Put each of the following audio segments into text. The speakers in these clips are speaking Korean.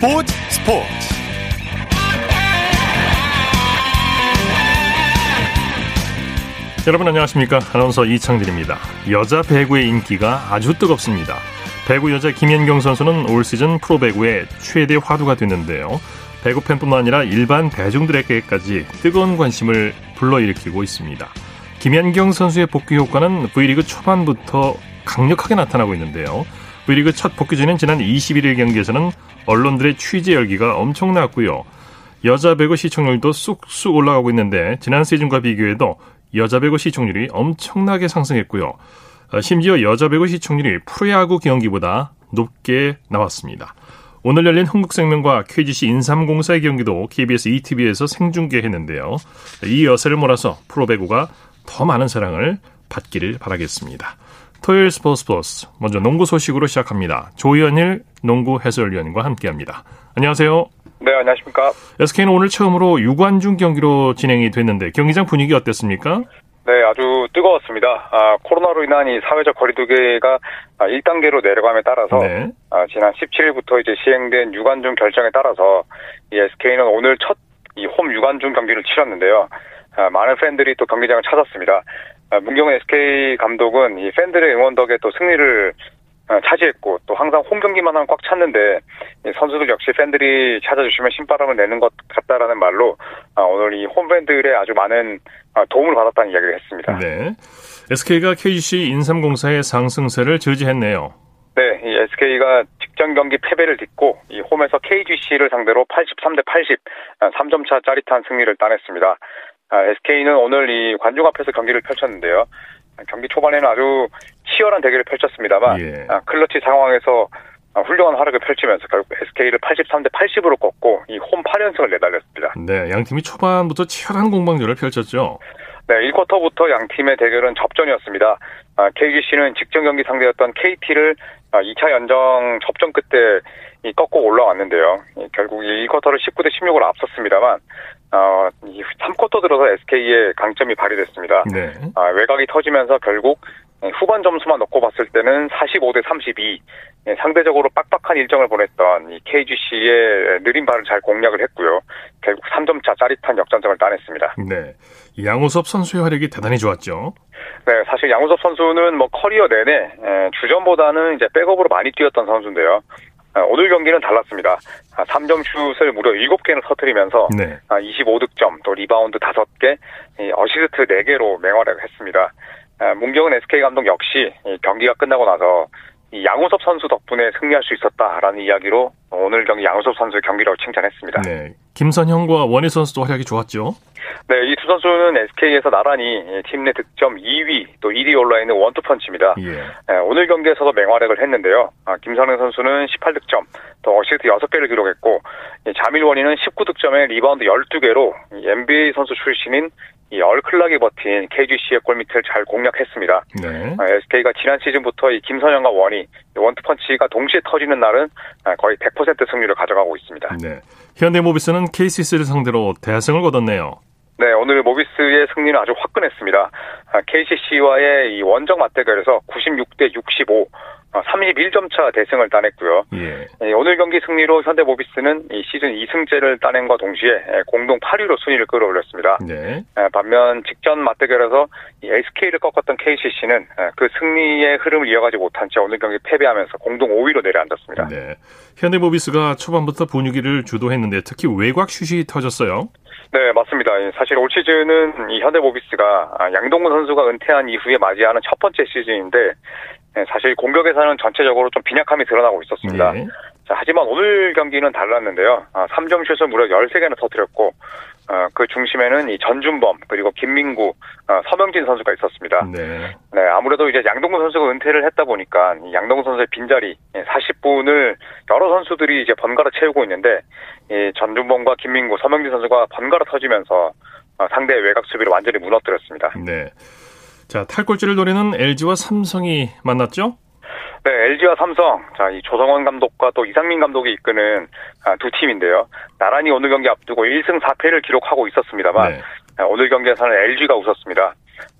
스포츠 스포츠. 여러분 안녕하십니까? 아나운서 이창진입니다. 여자 배구의 인기가 아주 뜨겁습니다. 배구 여자 김연경 선수는 올 시즌 프로배구의 최대 화두가 됐는데요. 배구 팬뿐만 아니라 일반 대중들에게까지 뜨거운 관심을 불러일으키고 있습니다. 김연경 선수의 복귀 효과는 V리그 초반부터 강력하게 나타나고 있는데요 V리그 첫 복귀전인 지난 21일 경기에서는 언론들의 취재 열기가 엄청났고요. 여자 배구 시청률도 쑥쑥 올라가고 있는데 지난 시즌과 비교해도 여자 배구 시청률이 엄청나게 상승했고요. 어, 심지어 여자 배구 시청률이 프로야구 경기보다 높게 나왔습니다. 오늘 열린 흥국생명과 KGC 인삼공사의 경기도 KBS ETV에서 생중계했는데요. 이 여세를 몰아서 프로배구가 더 많은 사랑을 받기를 바라겠습니다. 토요일 스포츠 플러스 먼저 농구 소식으로 시작합니다. 조현일 농구 해설위원과 함께합니다. 안녕하세요. 네, 안녕하십니까. SK는 오늘 처음으로 유관중 경기로 진행이 됐는데 경기장 분위기 어땠습니까? 네, 아주 뜨거웠습니다. 아, 코로나로 인한 이 사회적 거리두기가 1단계로 내려감에 따라서 네. 아, 지난 17일부터 이제 시행된 유관중 결정에 따라서 이 SK는 오늘 첫 이 홈 유관중 경기를 치렀는데요. 아, 많은 팬들이 또 경기장을 찾았습니다. 아, 문경은 SK 감독은 이 팬들의 응원 덕에 또 승리를 어, 차지했고 또 항상 홈 경기만 하면 꽉 찼는데 선수들 역시 팬들이 찾아주시면 신바람을 내는 것 같다라는 말로 아, 오늘 이 홈팬들의 아주 많은 아, 도움을 받았다는 이야기를 했습니다. 네. SK가 KGC 인삼공사의 상승세를 저지했네요. 네, 이 SK가 직전 경기 패배를 딛고 이 홈에서 KGC를 상대로 83대 80, 3점 차 짜릿한 승리를 따냈습니다. SK는 아, 오늘 이 관중 앞에서 경기를 펼쳤는데요. 경기 초반에는 아주 치열한 대결을 펼쳤습니다만 예. 아, 클러치 상황에서 아, 훌륭한 활약을 펼치면서 결국 SK를 83대 80으로 꺾고 이 홈 8연승을 내달렸습니다. 네, 양 팀이 초반부터 치열한 공방전을 펼쳤죠. 네, 1쿼터부터 양 팀의 대결은 접전이었습니다. KGC는 직전 경기 상대였던 KT를 2차 연정 접전 끝에 꺾고 올라왔는데요. 결국 1쿼터를 19대 16으로 앞섰습니다만 어, 이 3쿼터 들어서 SK의 강점이 발휘됐습니다. 네. 아, 외곽이 터지면서 결국 후반 점수만 넣고 봤을 때는 45대 32 예, 상대적으로 빡빡한 일정을 보냈던 이 KGC의 느린 발을 잘 공략을 했고요. 결국 3점 차 짜릿한 역전점을 따냈습니다. 네. 양우섭 선수의 활약이 대단히 좋았죠. 네, 사실 양우섭 선수는 뭐 커리어 내내 예, 주전보다는 이제 백업으로 많이 뛰었던 선수인데요. 아, 오늘 경기는 달랐습니다. 3점 아, 슛을 무려 7개를 터뜨리면서 네. 25득점, 아, 또 리바운드 5개, 어시스트 4개로 맹활약을 했습니다. 문경은 SK 감독 역시 경기가 끝나고 나서 양우섭 선수 덕분에 승리할 수 있었다라는 이야기로 오늘 경기 양우섭 선수의 경기라고 칭찬했습니다. 네. 김선형과 워니 선수도 활약이 좋았죠. 네, 이 두 선수는 SK에서 나란히 팀 내 득점 2위 또 1위 올라 있는 원투펀치입니다. 예. 네, 오늘 경기에서도 맹활약을 했는데요. 아, 김선형 선수는 18득점, 또 어시스트 6개를 기록했고 자밀 워니는 19득점에 리바운드 12개로 NBA 선수 출신인 이 얼 클락이 버틴 KGC의 골밑을 잘 공략했습니다. 네. SK가 지난 시즌부터 이 김선형과 워니 원투펀치가 동시에 터지는 날은 거의 100% 승률을 가져가고 있습니다. 네. 현대모비스는 KCC를 상대로 대승을 거뒀네요. 네, 오늘 모비스의 승리는 아주 화끈했습니다. KCC와의 이 원정 맞대결에서 96대 65, 31점 어, 차 대승을 따냈고요. 예. 예. 오늘 경기 승리로 현대모비스는 이 시즌 2승째를 따낸과 동시에 예, 공동 8위로 순위를 끌어올렸습니다. 네. 예, 반면 직전 맞대결에서 SK를 꺾었던 KCC는 그 승리의 흐름을 이어가지 못한 채 오늘 경기 패배하면서 공동 5위로 내려앉았습니다. 네. 현대모비스가 초반부터 분위기를 주도했는데 특히 외곽 슛이 터졌어요. 네, 맞습니다. 사실 올 시즌은 이 현대모비스가 아, 양동근 선수가 은퇴한 이후에 맞이하는 첫 번째 시즌인데 네, 사실 공격에서는 전체적으로 좀 빈약함이 드러나고 있었습니다. 네. 자, 하지만 오늘 경기는 달랐는데요. 아, 3점 슛을 무려 13개나 터뜨렸고 어, 그 중심에는 이 전준범 그리고 김민구, 어, 서명진 선수가 있었습니다. 네. 네, 아무래도 이제 양동근 선수가 은퇴를 했다 보니까 이 양동근 선수의 빈자리 40분을 여러 선수들이 이제 번갈아 채우고 있는데 이 전준범과 김민구, 서명진 선수가 번갈아 터지면서 어, 상대의 외곽 수비를 완전히 무너뜨렸습니다. 네. 자, 탈골지를 노리는 LG와 삼성이 만났죠? 네, LG와 삼성. 자, 이 조성원 감독과 또 이상민 감독이 이끄는 아, 두 팀인데요. 나란히 오늘 경기 앞두고 1승 4패를 기록하고 있었습니다만 네. 아, 오늘 경기에서는 LG가 웃었습니다.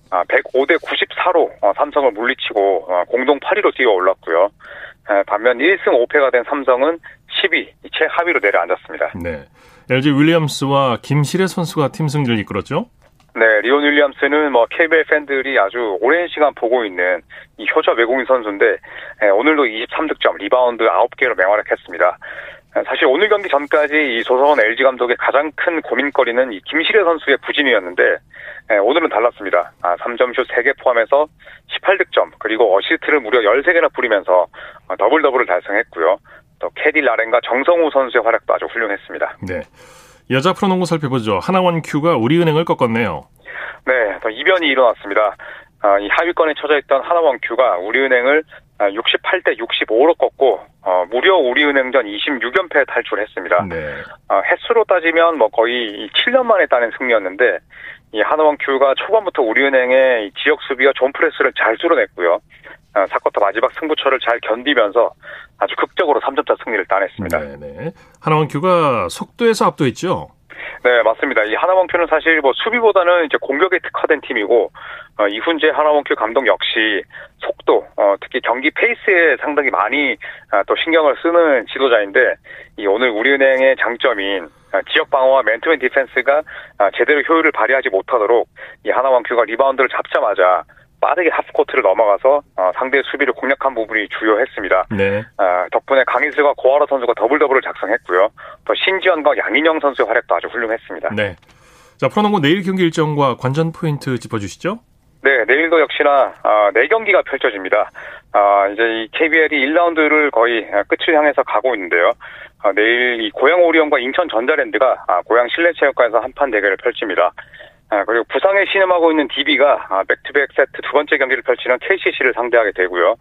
아, 105대 94로 어, 삼성을 물리치고 어, 공동 8위로 뛰어 올랐고요. 반면 1승 5패가 된 삼성은 10위, 최하위로 내려앉았습니다. 네. LG 윌리엄스와 김시래 선수가 팀 승리를 이끌었죠? 네, 리온 윌리엄스는 뭐 KBL 팬들이 아주 오랜 시간 보고 있는 이 효자 외국인 선수인데 예, 오늘도 23득점, 리바운드 9개로 맹활약했습니다. 예, 사실 오늘 경기 전까지 이 조성원 LG 감독의 가장 큰 고민거리는 이 김시래 선수의 부진이었는데 예, 오늘은 달랐습니다. 아, 3점슛 3개 포함해서 18득점 그리고 어시스트를 무려 13개나 뿌리면서 어, 더블 더블을 달성했고요. 또 캐디 라렌과 정성우 선수의 활약도 아주 훌륭했습니다. 네. 여자 프로농구 살펴보죠. 하나원큐가 우리은행을 꺾었네요. 네, 또 이변이 일어났습니다. 아, 이 하위권에 처져 있던 하나원큐가 우리은행을 68대 65로 꺾고 어, 무려 우리은행전 26연패에 탈출했습니다. 네. 어, 횟수로 따지면 뭐 거의 7년 만에 따낸 승리였는데 이 하나원 큐가 초반부터 우리은행의 지역 수비와 zone press를 잘 뚫어냈고요. 어, 4쿼터 마지막 승부처를 잘 견디면서 아주 극적으로 3점차 승리를 따냈습니다. 네네. 하나원큐가 속도에서 압도했죠? 네, 맞습니다. 이 하나원큐는 사실 뭐 수비보다는 이제 공격에 특화된 팀이고 어, 이훈재 하나원큐 감독 역시 속도, 어, 특히 경기 페이스에 상당히 많이 아, 또 신경을 쓰는 지도자인데 이 오늘 우리은행의 장점인 아, 지역 방어와 맨투맨 디펜스가 아, 제대로 효율을 발휘하지 못하도록 이 하나원큐가 리바운드를 잡자마자 빠르게 하프코트를 넘어가서 어, 상대의 수비를 공략한 부분이 주효했습니다. 네. 어, 덕분에 강이슬과 고아라 선수가 더블 더블을 작성했고요. 또 신지현과 양인영 선수의 활약도 아주 훌륭했습니다. 네. 자 프로농구 내일 경기 일정과 관전 포인트 짚어주시죠. 네, 내일도 역시나 어, 4경기가 펼쳐집니다. 어, 이제 이 KBL이 1라운드를 거의 끝을 향해서 가고 있는데요. 어, 내일 이 고양 오리온과 인천 전자랜드가 아, 고양 실내체육관에서 한판 대결을 펼칩니다. 아, 그리고 부상에 신음하고 있는 DB가 아, back-to-back 세트 두 번째 경기를 펼치는 KCC를 상대하게 되고요.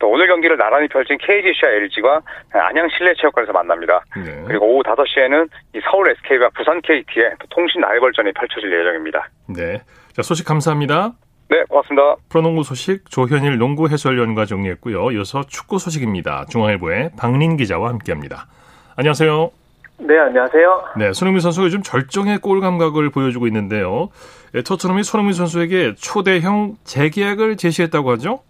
또 오늘 경기를 나란히 펼친 KGC와 LG가 안양 실내체육관에서 만납니다. 네. 그리고 오후 5시에는 이 서울 SK와 부산 KT의 통신 라이벌전이 펼쳐질 예정입니다. 네. 자, 소식 감사합니다. 네, 고맙습니다. 프로농구 소식 조현일 농구 해설위원과 정리했고요. 이어서 축구 소식입니다. 중앙일보의 박린 기자와 함께합니다. 안녕하세요. 네, 안녕하세요. 네, 손흥민 선수가 요즘 절정의 골 감각을 보여주고 있는데요. 예, 토트넘이 손흥민 선수에게 초대형 재계약을 제시했다고 하죠?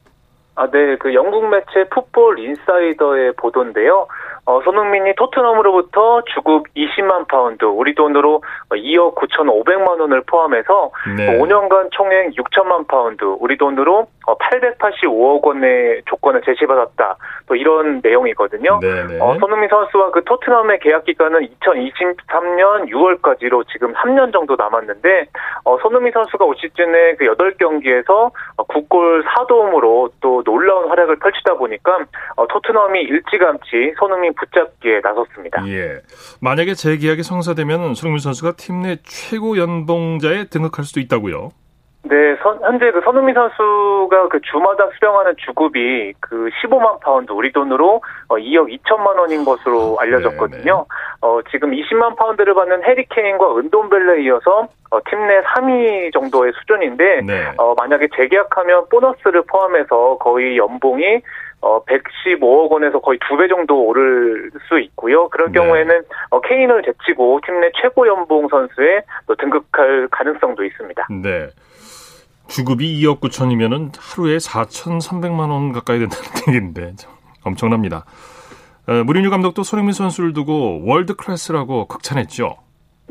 아, 네, 그 영국 매체 풋볼 인사이더의 보도인데요. 어, 손흥민이 토트넘으로부터 주급 20만 파운드, 우리 돈으로 2억 9,500만 원을 포함해서 네. 5년간 총액 6천만 파운드, 우리 돈으로 885억 원의 조건을 제시받았다. 또 이런 내용이거든요. 네, 네. 어, 손흥민 선수와 그 토트넘의 계약 기간은 2023년 6월까지로 지금 3년 정도 남았는데 어, 손흥민 선수가 올 시즌에 그 8경기에서 9골 4도움으로 또 놀라운 활약을 펼치다 보니까 어, 토트넘이 일찌감치 손흥민 붙잡기에 나섰습니다. 예. 만약에 재계약이 성사되면 손흥민 선수가 팀 내 최고 연봉자에 등극할 수도 있다고요. 네, 선, 현재 그 손흥민 선수가 그 주마다 수령하는 주급이 그 15만 파운드, 우리 돈으로 2억 어, 2천만 원인 것으로 아, 알려졌거든요. 네네. 어, 지금 20만 파운드를 받는 해리케인과 은돈벨레 이어서 어, 팀 내 3위 정도의 수준인데, 네. 어, 만약에 재계약하면 보너스를 포함해서 거의 연봉이 어, 115억 원에서 거의 두 배 정도 오를 수 있고요. 그럴 네. 경우에는 어, 케인을 제치고 팀 내 최고 연봉 선수에 또 등극할 가능성도 있습니다. 네. 주급이 2억 9천이면은 하루에 4,300만 원 가까이 된다는 얘기인데 엄청납니다. 어, 무리뉴 감독도 손흥민 선수를 두고 world class라고 극찬했죠.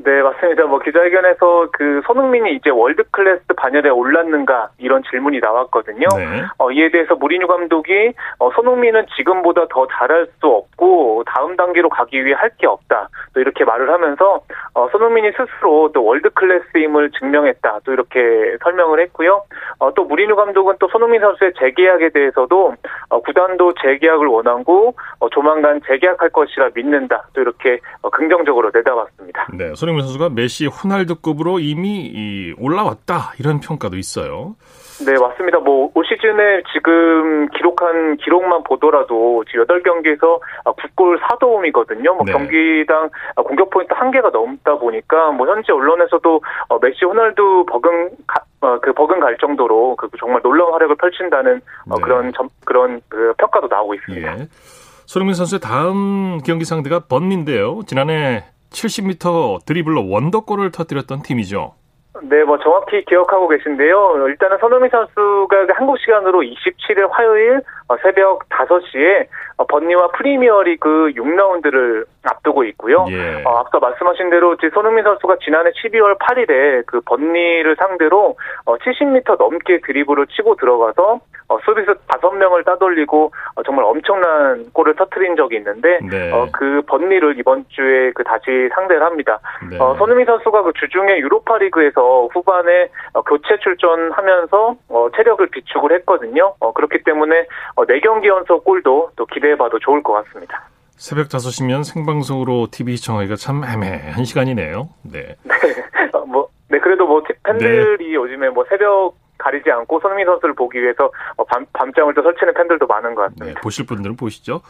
네, 맞습니다. 뭐 기자회견에서 그 손흥민이 이제 world class 반열에 올랐는가 이런 질문이 나왔거든요. 네. 어, 이에 대해서 무리뉴 감독이 어, 손흥민은 지금보다 더 잘할 수 없고 다음 단계로 가기 위해 할 게 없다. 또 이렇게 말을 하면서 어, 손흥민이 스스로 또 world class임을 증명했다. 또 이렇게 설명을 했고요. 어, 또 무리뉴 감독은 또 손흥민 선수의 재계약에 대해서도 어, 구단도 재계약을 원하고 어, 조만간 재계약할 것이라 믿는다. 또 이렇게 어, 긍정적으로 내다봤습니다. 네, 손흥민 선수가 메시, 호날두급으로 이미 올라왔다 이런 평가도 있어요. 네, 맞습니다. 뭐, 올 시즌에 지금 기록한 기록만 보더라도 지금 8경기에서 9골 4도움이거든요. 뭐, 네. 경기당 공격 포인트 한개가 넘다 보니까 뭐, 현재 언론에서도 어, 메시, 호날두 버금, 어, 그 버금 갈 정도로 그 정말 놀라운 활약을 펼친다는 어, 네. 그런 점, 그런 그 평가도 나오고 있습니다. 예. 손흥민 선수의 다음 경기 상대가 번민인데요. 지난해 70m 드리블로 원더골을 터뜨렸던 팀이죠. 네, 뭐 정확히 기억하고 계신데요. 일단은 손흥민 선수가 한국 시간으로 27일 화요일 어, 새벽 5시에 어, 번니와 프리미어리그 6라운드를 앞두고 있고요. 예. 어, 앞서 말씀하신 대로 손흥민 선수가 지난해 12월 8일에 그 번니를 상대로 70m 넘게 드리블을 치고 들어가서 수비수 5명을 따돌리고 정말 엄청난 골을 터트린 적이 있는데 네. 그 번니를 이번 주에 그 다시 상대를 합니다. 네. 손흥민 선수가 그 주중에 유로파리그에서 후반에 교체 출전하면서 체력을 비축을 했거든요. 그렇기 때문에 4경기 연속 골도 또 기대해봐도 좋을 것 같습니다. 새벽 5시면 생방송으로 TV 시청하기가 참 애매한 시간이네요. 네. 네. 어, 뭐, 네, 그래도 뭐 팬들이 네. 요즘에 뭐 새벽 가리지 않고 손흥민 선수를 보기 위해서 어, 밤, 밤잠을 또 설치는 팬들도 많은 것 같습니다. 네, 보실 분들은 보시죠.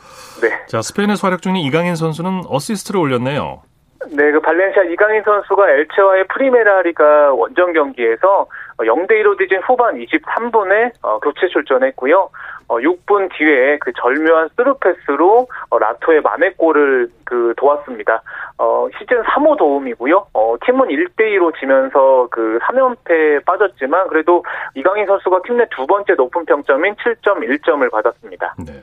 네. 자, 스페인에서 활약 중인 이강인 선수는 어시스트를 올렸네요. 네, 그 발렌시아 이강인 선수가 엘체와의 프리메라리가 원정 경기에서 0대 1로 뒤진 후반 23분에 어, 교체 출전했고요. 6분 어, 뒤에 그 절묘한 스루 패스로 어, 라토의 만회골을 그 도왔습니다. 어, 시즌 3호 도움이고요. 어, 팀은 1대 2로 지면서 그 3연패에 빠졌지만 그래도 이강인 선수가 팀 내 두 번째 높은 평점인 7.1점을 받았습니다. 네.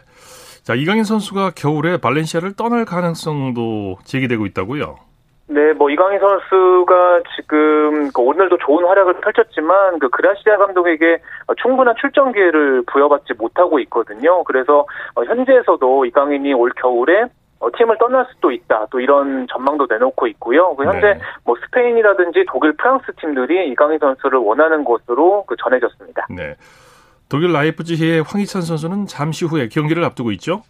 자, 이강인 선수가 겨울에 발렌시아를 떠날 가능성도 제기되고 있다고요? 네, 뭐 이강인 선수가 지금 그 오늘도 좋은 활약을 펼쳤지만 그 그라시아 감독에게 충분한 출전 기회를 부여받지 못하고 있거든요. 그래서 어, 현지에서도 이강인이 올 겨울에 어, 팀을 떠날 수도 있다. 또 이런 전망도 내놓고 있고요. 그 현재 네. 뭐 스페인이라든지 독일, 프랑스 팀들이 이강인 선수를 원하는 것으로 그 전해졌습니다. 네. 독일 라이프치히의 황희찬 선수는 잠시 후에 경기를 앞두고 있죠?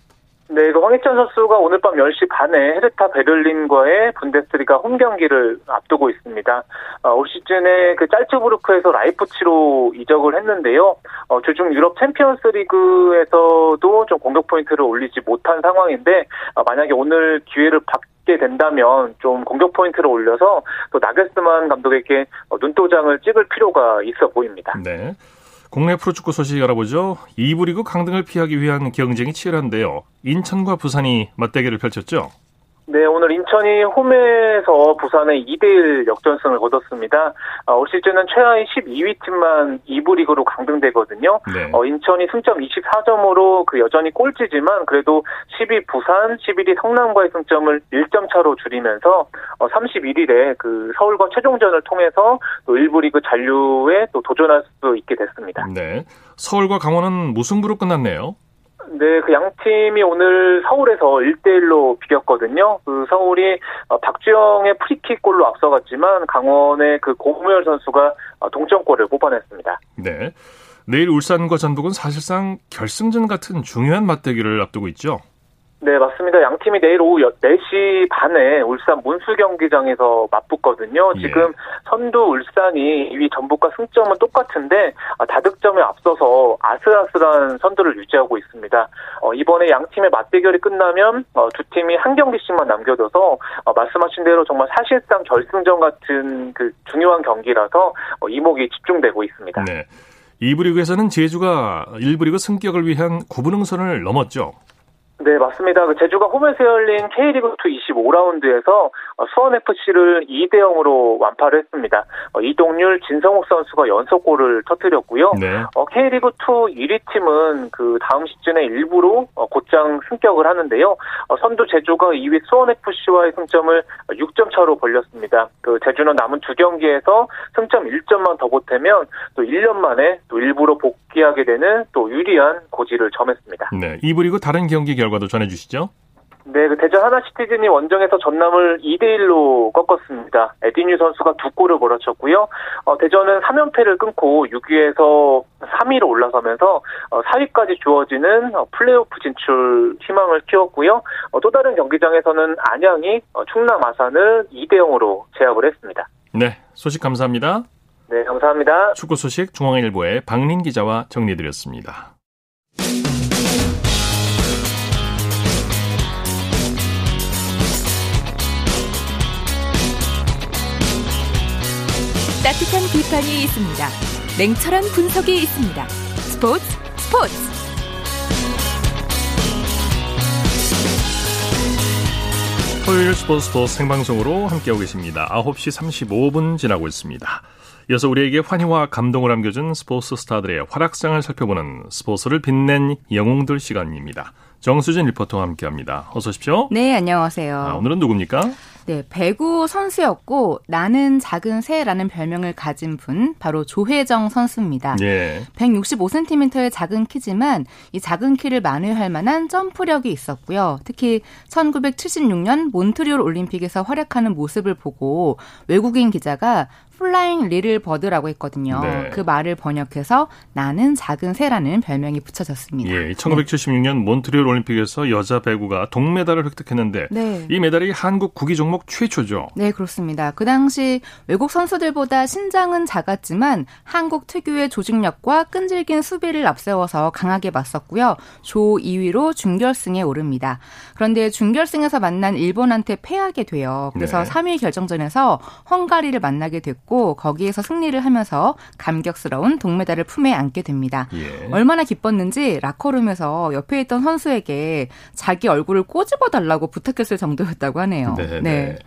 네, 그 황희찬 선수가 오늘 밤 10시 반에 헤르타 베를린과의 분데스리가 홈 경기를 앞두고 있습니다. 어, 올 시즌에 그 짤츠부르크에서 라이프치히로 이적을 했는데요. 어, 주중 유럽 챔피언스 리그에서도 좀 공격 포인트를 올리지 못한 상황인데 어, 만약에 오늘 기회를 받게 된다면 좀 공격 포인트를 올려서 또 나겔스만 감독에게 어, 눈도장을 찍을 필요가 있어 보입니다. 네. 국내 프로축구 소식 알아보죠. 2부 리그 강등을 피하기 위한 경쟁이 치열한데요. 인천과 부산이 맞대결을 펼쳤죠. 네, 오늘 인천이 홈에서 부산에 2대1 역전승을 거뒀습니다. 어, 올 시즌은 최하위 12위 팀만 2부 리그로 강등되거든요. 네. 어, 인천이 승점 24점으로 그 여전히 꼴찌지만 그래도 10위 부산, 11위 성남과의 승점을 1점 차로 줄이면서 어, 31일에 그 서울과 최종전을 통해서 또 1부 리그 잔류에 또 도전할 수 있게 됐습니다. 네. 서울과 강원은 무승부로 끝났네요. 네, 그 양 팀이 오늘 서울에서 1대1로 비겼거든요. 그 서울이 어, 박주영의 프리킥 골로 앞서갔지만 강원의 그 고무열 선수가 어, 동점골을 뽑아냈습니다. 네. 내일 울산과 전북은 사실상 결승전 같은 중요한 맞대결을 앞두고 있죠. 네, 맞습니다. 양 팀이 내일 오후 4시 반에 울산 문수 경기장에서 맞붙거든요. 예. 지금 선두 울산이 2위 전북과 승점은 똑같은데 아, 다득점에 앞서서 아슬아슬한 선두를 유지하고 있습니다. 어, 이번에 양 팀의 맞대결이 끝나면 어, 두 팀이 한 경기씩만 남겨둬서 어, 말씀하신 대로 정말 사실상 결승전 같은 그 중요한 경기라서 어, 이목이 집중되고 있습니다. 네. 2부 리그에서는 제주가 1부 리그 승격을 위한 구분응선을 넘었죠. 네, 맞습니다. 그 제주가 홈에서 열린 K리그2 25라운드에서 어, 수원FC를 2대 0으로 완파를 했습니다. 어, 이동률, 진성욱 선수가 연속골을 터뜨렸고요. 네. 어, K리그2 1위 팀은 그 다음 시즌에 일부로 곧장 승격을 하는데요. 선두 제주가 2위 수원FC와의 승점을 6점 차로 벌렸습니다. 그 제주는 남은 두 경기에서 승점 1점만 더 보태면 또 1년 만에 또 일부로 복귀하게 되는 또 유리한 고지를 점했습니다. 네, 2부 리그 다른 경기 결과 결과도 전해주시죠. 네, 그 대전 하나시티즌이 원정에서 전남을 2대1로 꺾었습니다. 에디뉴 선수가 두 골을 몰아쳤고요. 어, 대전은 3연패를 끊고 6위에서 3위로 올라서면서 어, 4위까지 주어지는 어, 플레이오프 진출 희망을 키웠고요. 어, 또 다른 경기장에서는 안양이 어, 충남 아산을 2대0으로 제압을 했습니다. 네, 소식 감사합니다. 네, 감사합니다. 축구 소식 중앙일보의 박린 기자와 정리해드렸습니다. 따뜻한 비판이 있습니다. 냉철한 분석이 있습니다. 스포츠 스포츠. 토요일 스포츠 스포츠 생방송으로 함께하고 계십니다. 9시 35분 지나고 있습니다. 이어서 우리에게 환희와 감동을 안겨준 스포츠 스타들의 활약상을 살펴보는 스포츠를 빛낸 영웅들 시간입니다. 정수진 리포터와 함께합니다. 어서 오십시오. 네, 안녕하세요. 아, 오늘은 누굽니까? 네, 배구 선수였고 나는 작은 새라는 별명을 가진 분 바로 조혜정 선수입니다. 예. 165cm의 작은 키지만 이 작은 키를 만회할 만한 점프력이 있었고요. 특히 1976년 몬트리올 올림픽에서 활약하는 모습을 보고 외국인 기자가 flying little bird라고 했거든요. 네. 그 말을 번역해서 나는 작은 새라는 별명이 붙여졌습니다. 예, 1976년 네. 몬트리올 올림픽에서 여자 배구가 동메달을 획득했는데 네. 이 메달이 한국 구기 종목 최초죠. 네, 그렇습니다. 그 당시 외국 선수들보다 신장은 작았지만 한국 특유의 조직력과 끈질긴 수비를 앞세워서 강하게 맞섰고요. 조 2위로 준결승에 오릅니다. 그런데 준결승에서 만난 일본한테 패하게 돼요. 그래서 네. 3위 결정전에서 헝가리를 만나게 됐고 했고 거기에서 승리를 하면서 감격스러운 동메달을 품에 안게 됩니다. 예. 얼마나 기뻤는지 라커룸에서 옆에 있던 선수에게 자기 얼굴을 꼬집어 달라고 부탁했을 정도였다고 하네요. 네네. 네.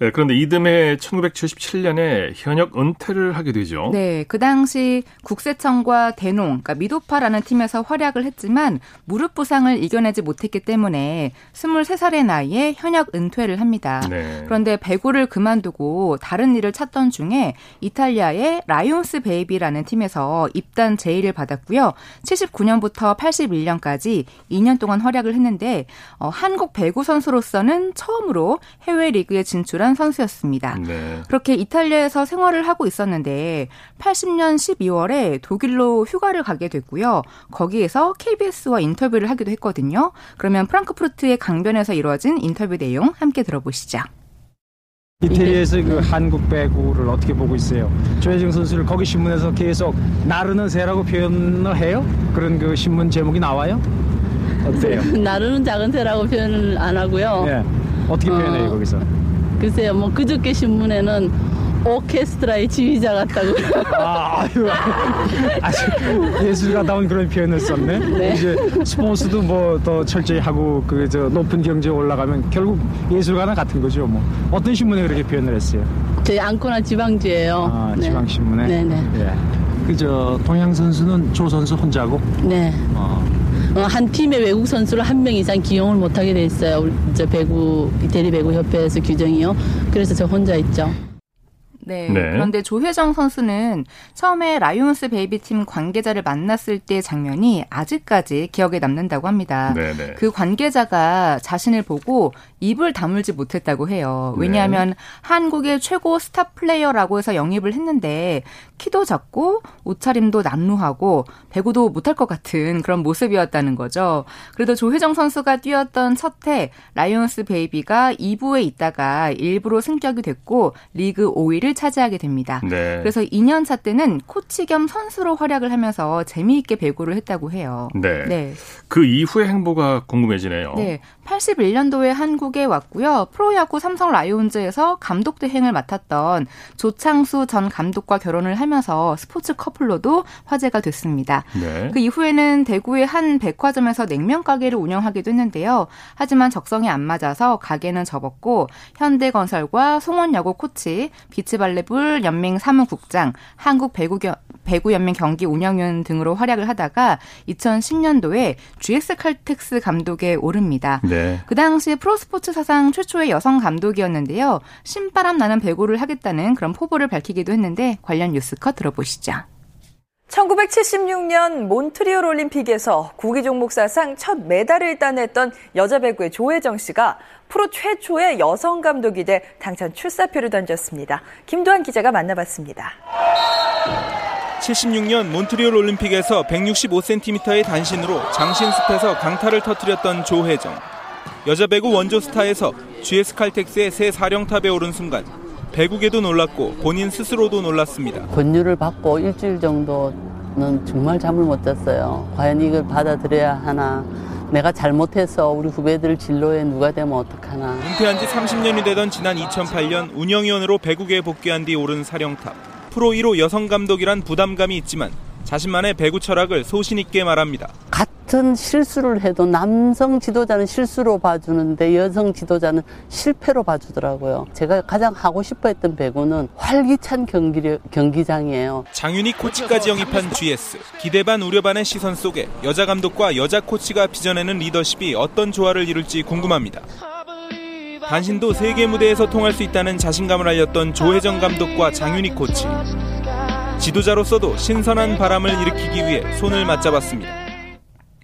네. 네, 그런데 이듬해 1977년에 현역 은퇴를 하게 되죠. 네, 그 당시 국세청과 대농, 그러니까 미도파라는 팀에서 활약을 했지만 무릎 부상을 이겨내지 못했기 때문에 23살의 나이에 현역 은퇴를 합니다. 네. 그런데 배구를 그만두고 다른 일을 찾던 중에 이탈리아의 라이온스 베이비라는 팀에서 입단 제의를 받았고요. 79년부터 81년까지 2년 동안 활약을 했는데 어, 한국 배구 선수로서는 처음으로 해외 리그에 진출한 대단한 선수였습니다. 네. 그렇게 이탈리아에서 생활을 하고 있었는데 80년 12월에 독일로 휴가를 가게 됐고요. 거기에서 KBS와 인터뷰를 하기도 했거든요. 그러면 프랑크푸르트의 강변에서 이루어진 인터뷰 내용 함께 들어보시죠. 이태리에서 그 한국 배구를 어떻게 보고 있어요? 조혜정 선수를 거기 신문에서 계속 나르는 새라고 표현을 해요? 그런 그 신문 제목이 나와요? 어때요? 나르는 작은 새라고 표현을 안 하고요. 네. 어떻게 표현해요 어, 거기서? 글쎄요, 뭐 그저께 신문에는 오케스트라의 지휘자 같다고. 아, 아유, 아주 예술가 다운 그런 표현을 썼네. 네. 이제 스포츠도 뭐 더 철저히 하고 그 저 높은 경지에 올라가면 결국 예술가나 같은 거죠. 뭐 어떤 신문에 그렇게 표현을 했어요? 저희 안코나 지방지예요. 아, 네. 지방 신문에. 네네. 예. 그저 동양 선수는 조 선수 혼자고. 네. 어. 어, 한 팀의 외국 선수를 한 명 이상 기용을 못하게 돼 있어요. 저 배구 이태리 배구 협회에서 규정이요. 그래서 저 혼자 있죠. 네. 네. 그런데 조혜정 선수는 처음에 라이온스 베이비 팀 관계자를 만났을 때 장면이 아직까지 기억에 남는다고 합니다. 네네. 네. 그 관계자가 자신을 보고 입을 다물지 못했다고 해요. 네. 왜냐하면 네. 한국의 최고 스타 플레이어라고 해서 영입을 했는데 키도 작고 옷차림도 남루하고 배구도 못할 것 같은 그런 모습이었다는 거죠. 그래도 조혜정 선수가 뛰었던 첫해 라이온스 베이비가 2부에 있다가 1부로 승격이 됐고 리그 5위를 차지하게 됩니다. 네. 그래서 2년 차 때는 코치 겸 선수로 활약을 하면서 재미있게 배구를 했다고 해요. 네. 네. 그 이후의 행보가 궁금해지네요. 네. 81년도에 한국에 왔고요. 프로야구 삼성 라이온즈에서 감독 대행을 맡았던 조창수 전 감독과 결혼을 하면서 스포츠 커플로도 화제가 됐습니다. 네. 그 이후에는 대구의 한 백화점에서 냉면 가게를 운영하기도 했는데요. 하지만 적성이 안 맞아서 가게는 접었고 현대건설과 송원야구 코치, 비치발레볼 연맹 사무국장, 한국 배구 배구연맹 경기 운영위원 등으로 활약을 하다가 2010년도에 GS 칼텍스 감독에 오릅니다. 네. 그 당시 프로스포츠 사상 최초의 여성 감독이었는데요. 신바람 나는 배구를 하겠다는 그런 포부를 밝히기도 했는데 관련 뉴스컷 들어보시죠. 1976년 몬트리올 올림픽에서 구기 종목 사상 첫 메달을 따냈던 여자 배구의 조혜정 씨가 프로 최초의 여성 감독이 돼 당찬 출사표를 던졌습니다. 김도환 기자가 만나봤습니다. 76년 몬트리올 올림픽에서 165cm의 단신으로 장신숲에서 강타를 터뜨렸던 조혜정. 여자 배구 원조 스타에서 GS 칼텍스의 새 사령탑에 오른 순간 배구계도 놀랐고 본인 스스로도 놀랐습니다. 권유를 받고 일주일 정도는 정말 잠을 못 잤어요. 과연 이걸 받아들여야 하나. 내가 잘못해서 우리 후배들 진로에 누가 되면 어떡하나. 은퇴한 지 30년이 되던 지난 2008년 운영위원으로 배구계에 복귀한 뒤 오른 사령탑. 프로 1호 여성 감독이란 부담감이 있지만 자신만의 배구 철학을 소신 있게 말합니다. 같은 실수를 해도 남성 지도자는 실수로 봐주는데 여성 지도자는 실패로 봐주더라고요. 제가 가장 하고 싶어 했던 배구는 활기찬 경기, 경기장이에요. 장윤희 코치까지 영입한 GS. 기대 반 우려 반의 시선 속에 여자 감독과 여자 코치가 빚어내는 리더십이 어떤 조화를 이룰지 궁금합니다. 단신도 세계 무대에서 통할 수 있다는 자신감을 알렸던 조혜정 감독과 장윤희 코치. 지도자로서도 신선한 바람을 일으키기 위해 손을 맞잡았습니다.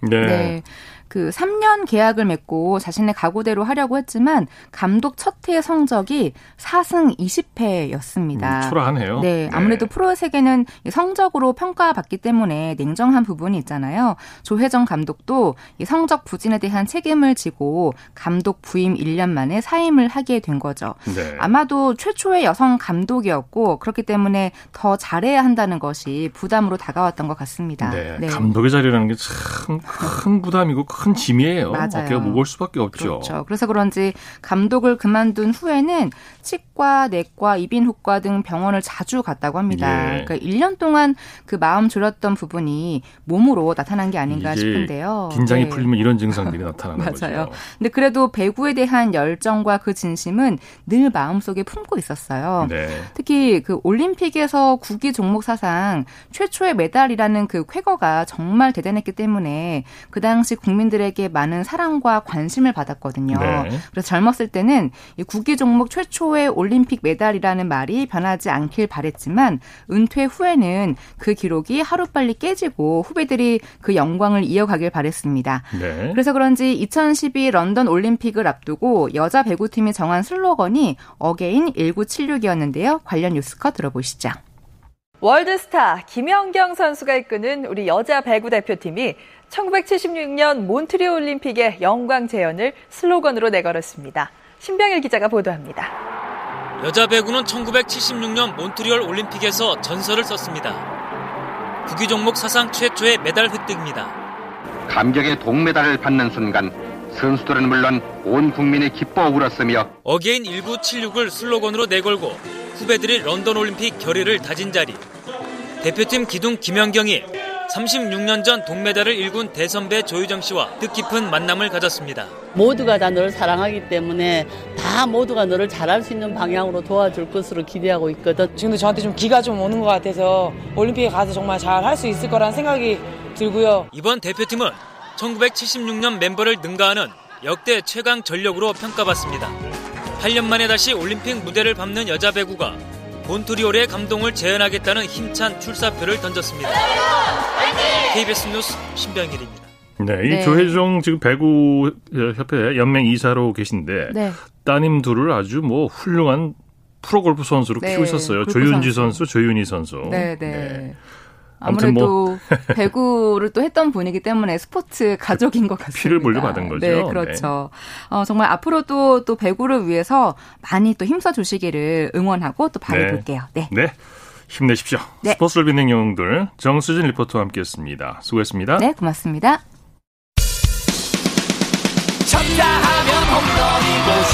네. 네. 그 3년 계약을 맺고 자신의 각오대로 하려고 했지만 감독 첫 해의 성적이 4승 20패였습니다. 음, 초라하네요. 네, 아무래도 네. 프로 세계는 성적으로 평가받기 때문에 냉정한 부분이 있잖아요. 조혜정 감독도 이 성적 부진에 대한 책임을 지고 감독 부임 1년 만에 사임을 하게 된 거죠. 네. 아마도 최초의 여성 감독이었고 그렇기 때문에 더 잘해야 한다는 것이 부담으로 다가왔던 것 같습니다. 네, 네. 감독의 자리라는 게 참 큰 부담이고 큰 짐이에요. 맞아요. 어깨가 무거울 수밖에 없죠. 그렇죠. 그래서 그런지 감독을 그만둔 후에는 치 과, 내과, 이비인후과 등 병원을 자주 갔다고 합니다. 예. 그러니까 1년 동안 그 마음 졸였던 부분이 몸으로 나타난 게 아닌가 싶은데요. 긴장이 네. 풀리면 이런 증상들이 나타나는 맞아요. 거죠. 맞아요. 근데 그래도 배구에 대한 열정과 그 진심은 늘 마음속에 품고 있었어요. 네. 특히 그 올림픽에서 구기 종목 사상 최초의 메달이라는 그 쾌거가 정말 대단했기 때문에 그 당시 국민 국민들에게 많은 사랑과 관심을 받았거든요. 네. 그래서 젊었을 때는 이 구기 종목 최초의 올림픽 메달이라는 말이 변하지 않길 바랬지만 은퇴 후에는 그 기록이 하루빨리 깨지고 후배들이 그 영광을 이어가길 바랬습니다. 네. 그래서 그런지 2012 런던 올림픽을 앞두고 여자 배구팀이 정한 슬로건이 again 1976이었는데요. 관련 뉴스컷 들어보시죠. 월드스타 김연경 선수가 이끄는 우리 여자 배구 대표팀이 1976년 몬트리올 올림픽의 영광 재현을 슬로건으로 내걸었습니다. 신병일 기자가 보도합니다. 여자 배구는 1976년 몬트리올 올림픽에서 전설을 썼습니다. 구기 종목 사상 최초의 메달 획득입니다. 감격의 동메달을 받는 순간 선수들은 물론 온 국민이 기뻐 울었으며 Again 1976을 슬로건으로 내걸고 후배들이 런던 올림픽 결의를 다진 자리 대표팀 기둥 김연경이 36년 전 동메달을 일군 대선배 조유정 씨와 뜻깊은 만남을 가졌습니다. 모두가 다 너를 사랑하기 때문에 다 모두가 너를 잘할 수 있는 방향으로 도와줄 것으로 기대하고 있거든. 지금도 저한테 좀 기가 좀 오는 것 같아서 올림픽에 가서 정말 잘 할 수 있을 거라는 생각이 들고요. 이번 대표팀은 1976년 멤버를 능가하는 역대 최강 전력으로 평가받습니다. 8년 만에 다시 올림픽 무대를 밟는 여자 배구가 몬트리올의 감동을 재현하겠다는 힘찬 출사표를 던졌습니다. KBS 뉴스 신병일입니다. 네, 이 네. 조혜정 지금 배구 협회 연맹 이사로 계신데 네. 따님 둘을 아주 뭐 훌륭한 프로골프 선수로 네, 키우고 있었어요. 조윤지 선수, 조윤희 선수. 네, 네. 네. 아무래도 뭐. 배구를 또 했던 분이기 때문에 스포츠 가족인 것 같습니다. 피를 물려받은 거죠. 네, 그렇죠. 네. 어, 정말 앞으로도 또 배구를 위해서 많이 또 힘써 주시기를 응원하고 또 바라볼게요. 네. 네. 힘내십시오. 네. 스포츠를 빛낸 영웅들 정수진 리포터와 함께했습니다. 수고했습니다. 네, 고맙습니다.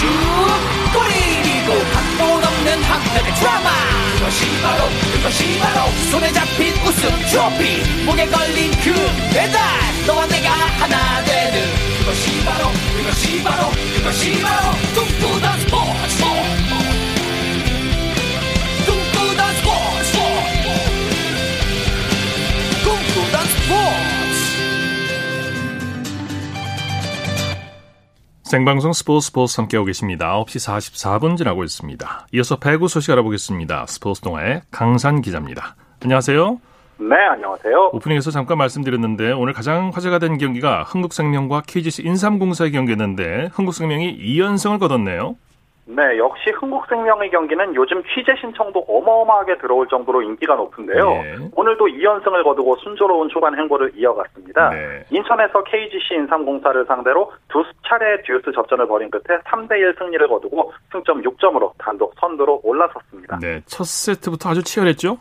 슛 골이고 각본 없는 한편의 드라마. 그것이 바로 그것이 바로 손에 잡힌 우승 트로피. 목에 걸린 그 배달 너와 내가 하나 되는 그것이 바로 그것이 바로 그것이 바로 꿈꾸 생방송 스포츠 스포츠 함께하고 계십니다. 9시 44분 지나고 있습니다. 이어서 배구 소식 알아보겠습니다. 스포츠 동아의 강산 기자입니다. 안녕하세요. 네, 안녕하세요. 오프닝에서 잠깐 말씀드렸는데 오늘 가장 화제가 된 경기가 흥국생명과 KGC 인삼공사의 경기였는데 흥국생명이 2연승을 거뒀네요. 네, 역시 흥국생명의 경기는 요즘 취재 신청도 어마어마하게 들어올 정도로 인기가 높은데요. 네. 오늘도 2연승을 거두고 순조로운 초반 행보를 이어갔습니다. 네. 인천에서 KGC 인삼공사를 상대로 두 차례 듀스 접전을 벌인 끝에 3대1 승리를 거두고 승점 6점으로 단독 선두로 올라섰습니다. 네, 첫 세트부터 아주 치열했죠?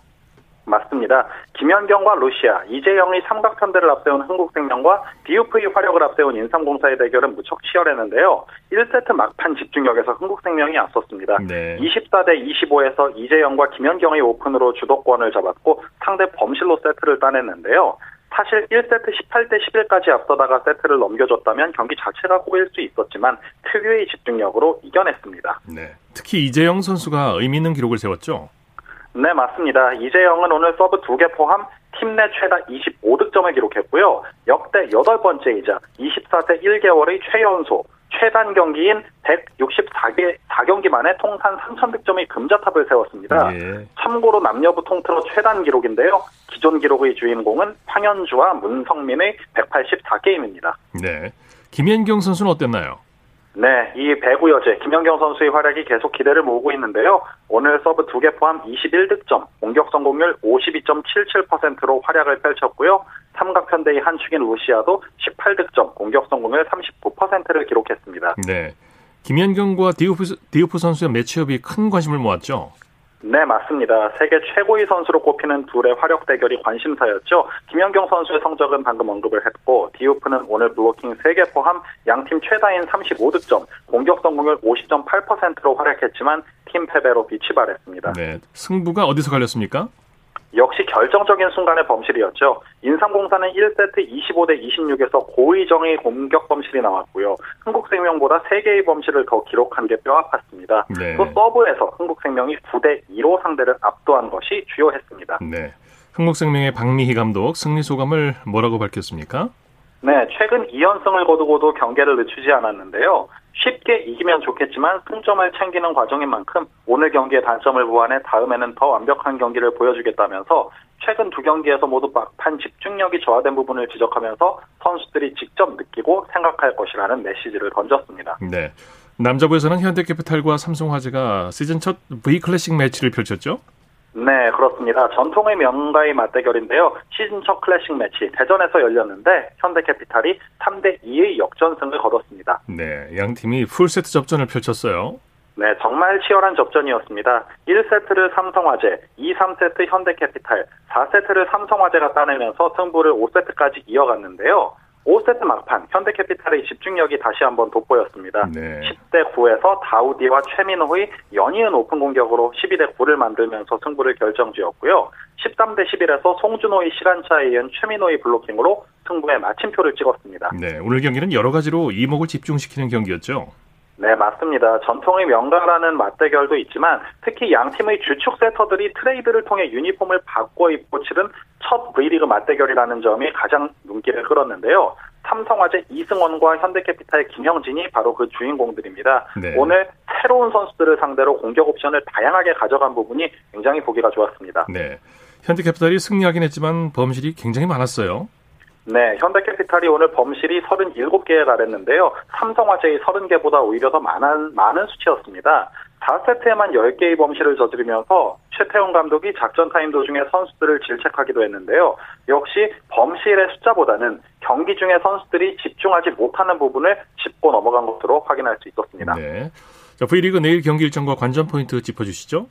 맞습니다. 김연경과 루시아, 이재영이 삼각편대를 앞세운 흥국생명과 BUV 화력을 앞세운 인삼공사의 대결은 무척 치열했는데요. 1세트 막판 집중력에서 흥국생명이 앞섰습니다. 네. 24대 25에서 이재영과 김연경의 오픈으로 주도권을 잡았고 상대 범실로 세트를 따냈는데요. 사실 1세트 18대 11까지 앞서다가 세트를 넘겨줬다면 경기 자체가 꼬일 수 있었지만 특유의 집중력으로 이겨냈습니다. 네. 특히 이재영 선수가 의미 있는 기록을 세웠죠? 네, 맞습니다. 이재영은 오늘 서브 2개 포함 팀 내 최다 25득점을 기록했고요. 역대 8번째이자 24세 1개월의 최연소, 최단 경기인 164개 4경기 만에 통산 3,000득점의 금자탑을 세웠습니다. 예. 참고로 남녀부 통틀어 최단 기록인데요. 기존 기록의 주인공은 황현주와 문성민의 184게임입니다. 네. 김연경 선수는 어땠나요? 네, 이 배구 여제 김연경 선수의 활약이 계속 기대를 모으고 있는데요. 오늘 서브 2개 포함 21득점, 공격 성공률 52.77%로 활약을 펼쳤고요. 삼각편대의 한 축인 루시아도 18득점, 공격 성공률 39%를 기록했습니다. 네. 김연경과 디오프, 디오프 선수의 매치업이 큰 관심을 모았죠. 네, 맞습니다. 세계 최고의 선수로 꼽히는 둘의 화력 대결이 관심사였죠. 김연경 선수의 성적은 방금 언급을 했고, 디오프는 오늘 블로킹 3개 포함 양팀 최다인 35득점, 공격 성공률 50.8%로 활약했지만 팀 패배로 빛이 바랬습니다. 네, 승부가 어디서 갈렸습니까? 역시 결정적인 순간의 범실이었죠. 인삼공사는 1세트 25대 26에서 고의정의 공격 범실이 나왔고요. 흥국생명보다 3개의 범실을 더 기록한 게 뼈아팠습니다. 네. 또 서브에서 흥국생명이 9대 2로 상대를 압도한 것이 주요했습니다. 네. 흥국생명의 박미희 감독 승리 소감을 뭐라고 밝혔습니까? 네, 최근 2연승을 거두고도 경기를 늦추지 않았는데요. 쉽게 이기면 좋겠지만 승점을 챙기는 과정인 만큼 오늘 경기의 단점을 보완해 다음에는 더 완벽한 경기를 보여주겠다면서 최근 두 경기에서 모두 막판 집중력이 저하된 부분을 지적하면서 선수들이 직접 느끼고 생각할 것이라는 메시지를 던졌습니다. 네. 남자부에서는 현대캐피탈과 삼성화재가 시즌 첫 V 클래식 매치를 펼쳤죠? 네, 그렇습니다. 전통의 명가의 맞대결인데요. 시즌 첫 클래식 매치 대전에서 열렸는데 현대캐피탈이 3대 2의 역전승을 거뒀습니다. 네, 양 팀이 풀세트 접전을 펼쳤어요. 네, 정말 치열한 접전이었습니다. 1세트를 삼성화재, 2, 3세트 현대캐피탈, 4세트를 삼성화재가 따내면서 승부를 5세트까지 이어갔는데요. 5세트 막판 현대캐피탈의 집중력이 다시 한번 돋보였습니다. 네. 10대 9에서 다우디와 최민호의 연이은 오픈 공격으로 12대 9를 만들면서 승부를 결정지었고요. 13대 11에서 송준호의 시간차에 이은 최민호의 블로킹으로 승부에 마침표를 찍었습니다. 네, 오늘 경기는 여러 가지로 이목을 집중시키는 경기였죠. 네, 맞습니다. 전통의 명가라는 맞대결도 있지만 특히 양 팀의 주축 세터들이 트레이드를 통해 유니폼을 바꿔 입고 치른 첫 V리그 맞대결이라는 점이 가장 눈길을 끌었는데요. 삼성화재 이승원과 현대캐피탈 김형진이 바로 그 주인공들입니다. 네. 오늘 새로운 선수들을 상대로 공격 옵션을 다양하게 가져간 부분이 굉장히 보기가 좋았습니다. 네. 현대캐피탈이 승리하긴 했지만 범실이 굉장히 많았어요. 네, 현대캐피탈이 오늘 범실이 37개에 달했는데요. 삼성화재의 30개보다 오히려 더 많은, 많은 수치였습니다. 4세트에만 10개의 범실을 저지르면서 최태훈 감독이 작전 타임 도중에 선수들을 질책하기도 했는데요. 역시 범실의 숫자보다는 경기 중에 선수들이 집중하지 못하는 부분을 짚고 넘어간 것으로 확인할 수 있었습니다. 네. 자, V리그 내일 경기 일정과 관전 포인트 짚어주시죠.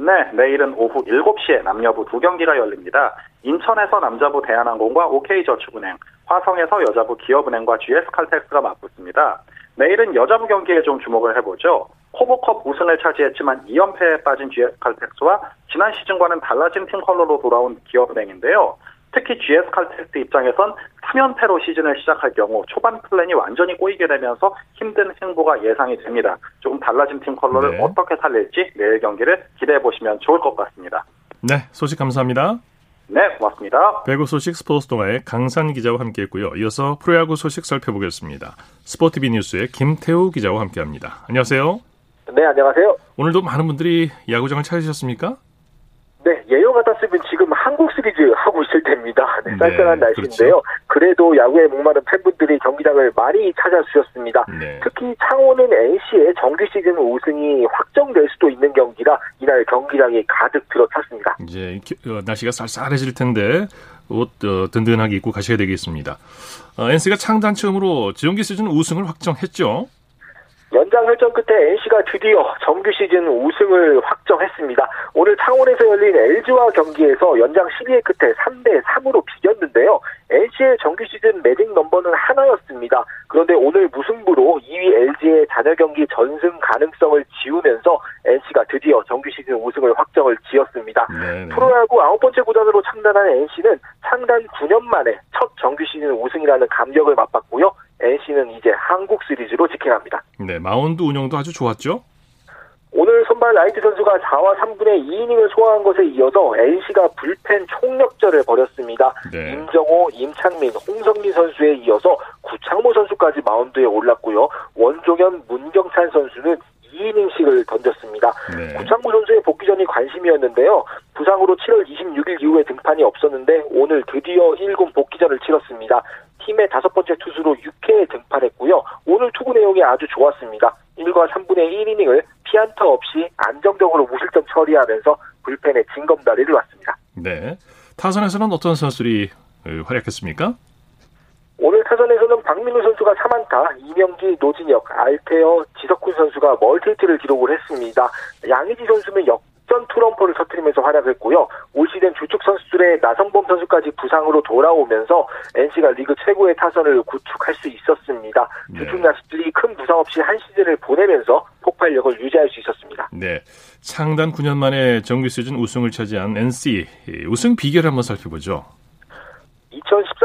네, 내일은 오후 7시에 남녀부 두 경기가 열립니다. 인천에서 남자부 대한항공과 OK저축은행, 화성에서 여자부 기업은행과 GS칼텍스가 맞붙습니다. 내일은 여자부 경기에 좀 주목을 해보죠. 코보컵 우승을 차지했지만 2연패에 빠진 GS칼텍스와 지난 시즌과는 달라진 팀 컬러로 돌아온 기업은행인데요. 특히 GS칼텍스 입장에선 3연패로 시즌을 시작할 경우 초반 플랜이 완전히 꼬이게 되면서 힘든 행보가 예상이 됩니다. 조금 달라진 팀 컬러를 네. 어떻게 살릴지 내일 경기를 기대해 보시면 좋을 것 같습니다. 네, 소식 감사합니다. 네, 고맙습니다. 배구 소식 스포츠 동아의 강산 기자와 함께했고요. 이어서 프로야구 소식 살펴보겠습니다. 스포티비 뉴스의 김태우 기자와 함께합니다. 안녕하세요. 네, 안녕하세요. 오늘도 많은 분들이 야구장을 찾으셨습니까? 네, 예요 같았으면 지금 한국 시리즈 하고 있을 때입니다. 네, 쌀쌀한 네, 날씨인데요. 그렇죠. 그래도 야구에 목마른 팬분들이 경기장을 많이 찾아주셨습니다. 네. 특히 창원은 NC의 정규 시즌 우승이 확정될 수도 있는 경기라 이날 경기장이 가득 들어찼습니다. 이제 어, 날씨가 쌀쌀해질 텐데 옷 어, 든든하게 입고 가셔야 되겠습니다. 어, NC가 창단 처음으로 정규 시즌 우승을 확정했죠. 연장 혈전 끝에 NC가 드디어 정규 시즌 우승을 확정했습니다. 오늘 창원에서 열린 LG와 경기에서 연장 12회 끝에 3대 3으로 비겼는데요. NC NC의 정규 시즌 매직 넘버는 하나였습니다. 그런데 오늘 무승부로 2위 LG의 잔여 경기 전승 가능성을 지우면서 NC가 드디어 정규 시즌 우승을 확정을 지었습니다. 네네. 프로야구 아홉 번째 구단으로 창단한 NC는 창단 9년 만에 첫 정규 시즌 우승이라는 감격을 맛봤고요. NC는 이제 한국 시리즈로 직행합니다. 네, 마운드 운영도 아주 좋았죠? 오늘 선발 라이트 선수가 4와 3분의 2이닝을 소화한 것에 이어서 NC가 불펜 총력전을 벌였습니다. 네. 임정호, 임창민, 홍성민 선수에 이어서 구창모 선수까지 마운드에 올랐고요. 원종현, 문경찬 선수는 2이닝씩을 던졌습니다. 네. 구창모 선수의 복귀전이 관심이었는데요. 부상으로 7월 26일 이후에 등판이 없었는데 오늘 드디어 1군 복귀전을 치렀습니다. 팀의 다섯 번째 투수로 6회에 등판했고요. 오늘 투구 내용이 아주 좋았습니다. 1과 3분의 1이닝을 피안타 없이 안정적으로 무실점 처리하면서 불펜에 징검다리를 놨습니다. 네. 타선에서는 어떤 선수들이 활약했습니까? 오늘 타선에서는 박민우 선수가 3안타, 이명기, 노진혁, 알테어, 지석훈 선수가 멀티히트를 기록을 했습니다. 양의지 선수는 역전 투런포를 터뜨리면서 활약했고요. 올 시즌 주축 선수들의 나성범 선수까지 부상으로 돌아오면서 NC가 리그 최고의 타선을 구축할 수 있었습니다. 네. 주축 야수들이 큰 부상 없이 한 시즌을 보내면서 폭발력을 유지할 수 있었습니다. 네. 창단 9년 만에 정규 시즌 우승을 차지한 NC 우승 비결 한번 살펴보죠.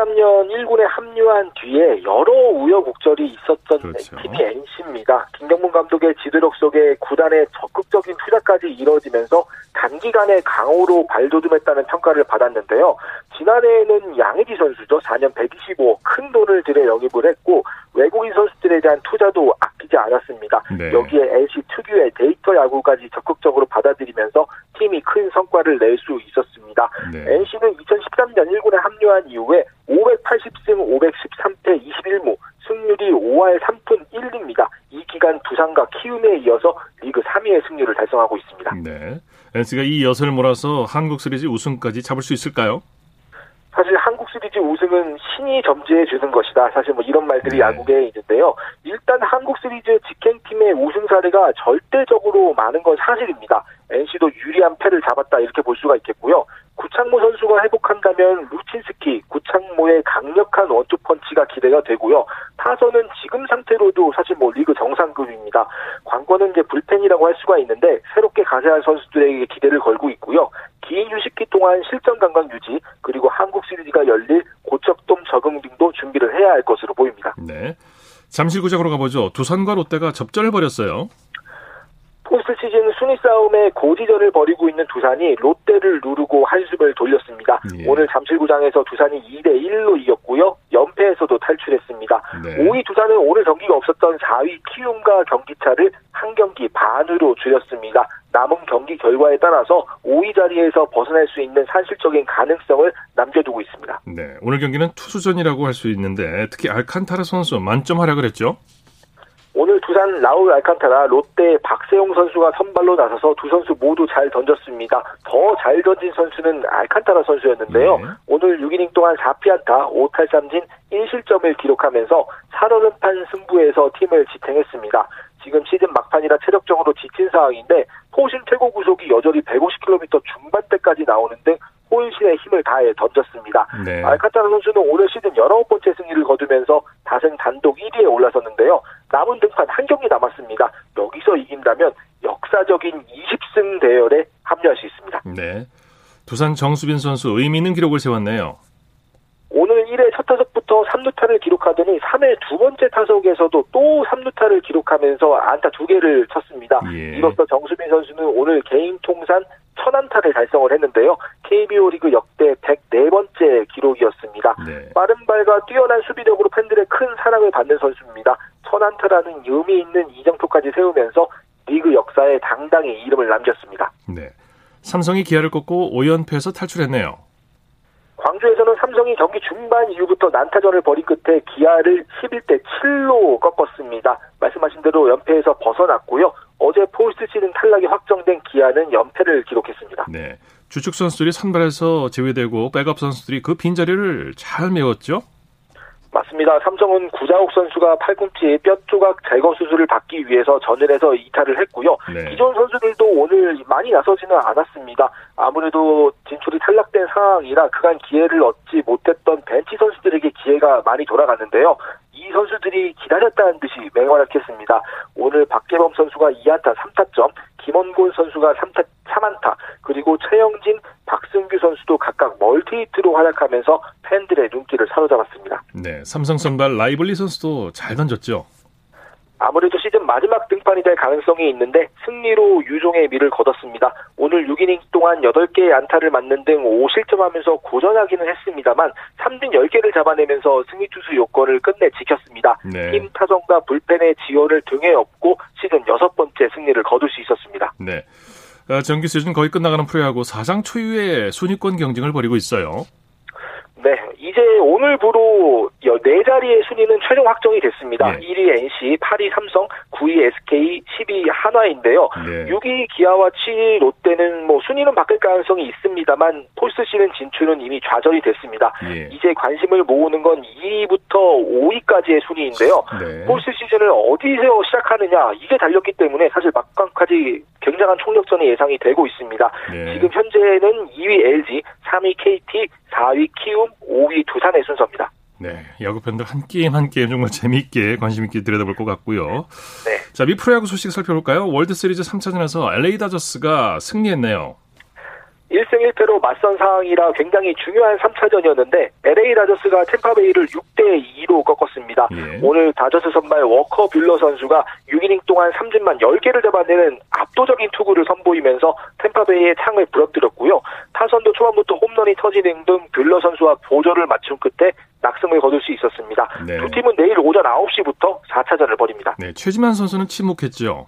2013년 1군에 합류한 뒤에 여러 우여곡절이 있었던 그렇죠. 팀이 NC입니다. 김경문 감독의 지도력 속에 구단의 적극적인 투자까지 이뤄지면서 단기간에 강호로 발돋움했다는 평가를 받았는데요. 지난해에는 양의지 선수죠. 4년 125 큰 돈을 들여 영입을 했고 외국인 선수들에 대한 투자도 아끼지 않았습니다. 네. 여기에 NC 특유의 데이터 야구까지 적극적으로 받아들이면서 팀이 큰 성과를 낼 수 있었습니다. 네. NC는 2013년 1군에 합류한 이후에 580승 513패 21무 승률이 5할 3푼 1리입니다. 이 기간 부상과 키움에 이어서 리그 3위의 승률을 달성하고 있습니다. 네. NC가 이 엿을 몰아서 한국 시리즈 우승까지 잡을 수 있을까요? 사실 한국 시리즈 우승은 신이 점지해 주는 것이다. 사실 뭐 이런 말들이 네. 야구계에 있는데요. 일단 한국 시리즈 직행팀의 우승 사례가 절대적으로 많은 건 사실입니다. NC도 유리한 패를 잡았다 이렇게 볼 수가 있겠고요. 구창모 선수가 회복한다면 루친스키, 구창모의 강력한 원투 펀치가 기대가 되고요. 타선은 지금 상태로도 사실 뭐 리그 정상급입니다. 관건은 이제 불펜이라고 할 수가 있는데 새롭게 가세할 선수들에게 기대를 걸고 있고요. 긴 휴식기 동안 실전 감각 유지 그리고 한국 시리즈가 열릴 고척돔 적응 등도 준비를 해야 할 것으로 보입니다. 네. 잠실구장으로 가보죠. 두산과 롯데가 접전을 벌였어요. 포스트 시즌 순위 싸움에 고지전을 벌이고 있는 두산이 롯데를 누르고 한숨을 돌렸습니다. 예. 오늘 잠실구장에서 두산이 2대 1로 이겼고요. 연패에서도 탈출했습니다. 네. 5위 두산은 오늘 경기가 없었던 4위 키움과 경기차를 한 경기 반으로 줄였습니다. 남은 경기 결과에 따라서 5위 자리에서 벗어날 수 있는 산술적인 가능성을 남겨두고 있습니다. 네, 오늘 경기는 투수전이라고 할 수 있는데 특히 알칸타라 선수 만점 활약을 했죠. 오늘 두산 라울 알칸타라 롯데 박세용 선수가 선발로 나서서 두 선수 모두 잘 던졌습니다. 더 잘 던진 선수는 알칸타라 선수였는데요. 네. 오늘 6이닝 동안 4피안타 5탈삼진 1실점을 기록하면서 8연판 승부에서 팀을 지탱했습니다. 지금 시즌 막판이라 체력적으로 지친 상황인데 포신 최고 구속이 여전히 150km 중반대까지 나오는 등 혼신의 힘을 다해 던졌습니다. 네. 알카타라 선수는 오늘 시즌 19번째 승리를 거두면서 다승 단독 1위에 올라섰는데요. 남은 등판 한 경기 남았습니다. 여기서 이긴다면 역사적인 20승 대열에 합류할 수 있습니다. 네. 두산 정수빈 선수 의미 있는 기록을 세웠네요. 오늘 1회 첫 타석부터 3루타를 기록하더니 3회 두 번째 타석에서도 또 3루타를 기록하면서 안타 두 개를 쳤습니다. 예. 이로써 정수빈 선수는 오늘 개인 통산 천안타를 달성을 했는데요. KBO 리그 역대 104번째 기록이었습니다. 네. 빠른 발과 뛰어난 수비력으로 팬들의 큰 사랑을 받는 선수입니다. 천안타라는 의미 있는 이정표까지 세우면서 리그 역사에 당당히 이름을 남겼습니다. 네. 삼성이 기아를 꺾고 5연패에서 탈출했네요. 광주에서는 삼성이 경기 중반 이후부터 난타전을 벌인 끝에 기아를 11대 7로 꺾었습니다. 말씀하신 대로 연패에서 벗어났고요. 어제 포스트 시즌 탈락이 확정된 기아는 연패를 기록했습니다. 네. 주축 선수들이 선발에서 제외되고 백업 선수들이 그 빈자리를 잘 메웠죠? 맞습니다. 삼성은 구자욱 선수가 팔꿈치에 뼈 조각 제거 수술을 받기 위해서 전열에서 이탈을 했고요. 네. 기존 선수들도 오늘 많이 나서지는 않았습니다. 아무래도 진출이 탈락된 상황이라 그간 기회를 얻지 못했던 벤치 선수들에게 기회가 많이 돌아갔는데요. 이 선수들이 기다렸다는 듯이 맹활약했습니다. 오늘 박재범 선수가 2안타 3타점, 김원곤 선수가 3타 3안타, 그리고 최영진, 박승규 선수도 각각 멀티히트로 활약하면서 팬들의 눈길을 사로잡았습니다. 네, 삼성 선발 라이블리 선수도 잘 던졌죠. 아무래도 시즌 마지막 등판이 될 가능성이 있는데 승리로 유종의 미를 거뒀습니다. 오늘 6이닝 동안 8개의 안타를 맞는 등 5실점하면서 고전하기는 했습니다만 삼진 10개를 잡아내면서 승리 투수 요건을 끝내 지켰습니다. 네. 팀 타선과 불펜의 지원을 등에 업고 시즌 여섯 번째 승리를 거둘 수 있었습니다. 네. 어, 정규 시즌 거의 끝나가는 프로야구 사상 초유의 순위권 경쟁을 벌이고 있어요. 네, 이제 오늘부로 네 자리의 순위는 최종 확정이 됐습니다. 네. 1위 NC, 8위 삼성, 9위 SK, 10위 한화인데요. 네. 6위 기아와 7위 롯데는 뭐 순위는 바뀔 가능성이 있습니다만 포스트 시즌 진출은 이미 좌절이 됐습니다. 네. 이제 관심을 모으는 건 2위부터 5위까지의 순위인데요. 네. 포스트 시즌을 어디서 시작하느냐 이게 달렸기 때문에 사실 막판까지 굉장한 총력전이 예상이 되고 있습니다. 네. 지금 현재는 2위 LG, 3위 KT, 4위 키움, 5위 두산의 순서입니다. 네, 야구 팬들 한 게임 한 게임 정말 재미있게 관심 있게 들여다볼 것 같고요. 네. 자, 미 프로야구 소식 살펴볼까요? 월드 시리즈 3차전에서 LA 다저스가 승리했네요. 1승 1패로 맞선 상황이라 굉장히 중요한 3차전이었는데 LA 다저스가 템파베이를 6대 2로 꺾었습니다. 예. 오늘 다저스 선발 워커 뷰러 선수가 6이닝 동안 삼진만 10개를 잡아내는 압도적인 투구를 선보이면서 템파베이의 창을 부러뜨렸고요. 타선도 초반부터 홈런이 터지는 등 뷰러 선수와 보조를 맞춘 끝에 낙승을 거둘 수 있었습니다. 네. 두 팀은 내일 오전 9시부터 4차전을 벌입니다. 네, 최지만 선수는 침묵했죠.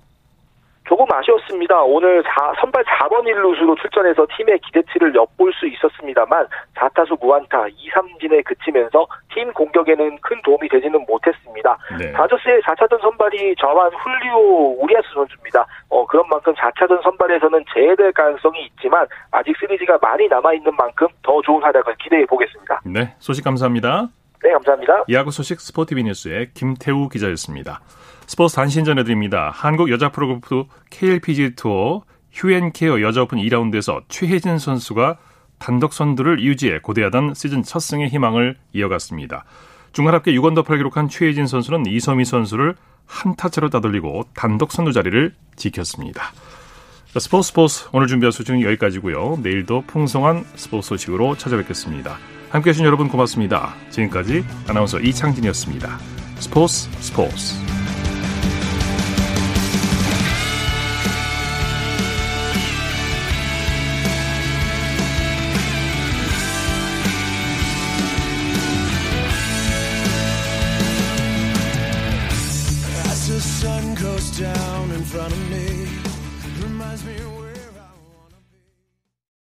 조금 아쉬웠습니다. 오늘 4, 선발 4번 1루수로 출전해서 팀의 기대치를 엿볼 수 있었습니다만 4타수 무안타 2, 3진에 그치면서 팀 공격에는 큰 도움이 되지는 못했습니다. 네. 다저스의 4차전 선발이 저한 훌리오 우리아스 선수입니다. 어, 그런 만큼 4차전 선발에서는 재해될 가능성이 있지만 아직 시리즈가 많이 남아있는 만큼 더 좋은 활약을 기대해 보겠습니다. 네, 소식 감사합니다. 네, 감사합니다. 야구 소식 스포티비 뉴스의 김태우 기자였습니다. 스포츠 단신 전해드립니다. 한국 여자 프로골프 KLPG 투어 휴엔케어 여자 오픈 2라운드에서 최혜진 선수가 단독 선두를 유지해 고대하던 시즌 첫 승의 희망을 이어갔습니다. 중간 합계 6언더파를 기록한 최혜진 선수는 이소미 선수를 한 타차로 따돌리고 단독 선두 자리를 지켰습니다. 스포츠 스포츠 오늘 준비한 소식은 여기까지고요. 내일도 풍성한 스포츠 소식으로 찾아뵙겠습니다. 함께해 주신 여러분 고맙습니다. 지금까지 아나운서 이창진이었습니다. 스포츠 스포츠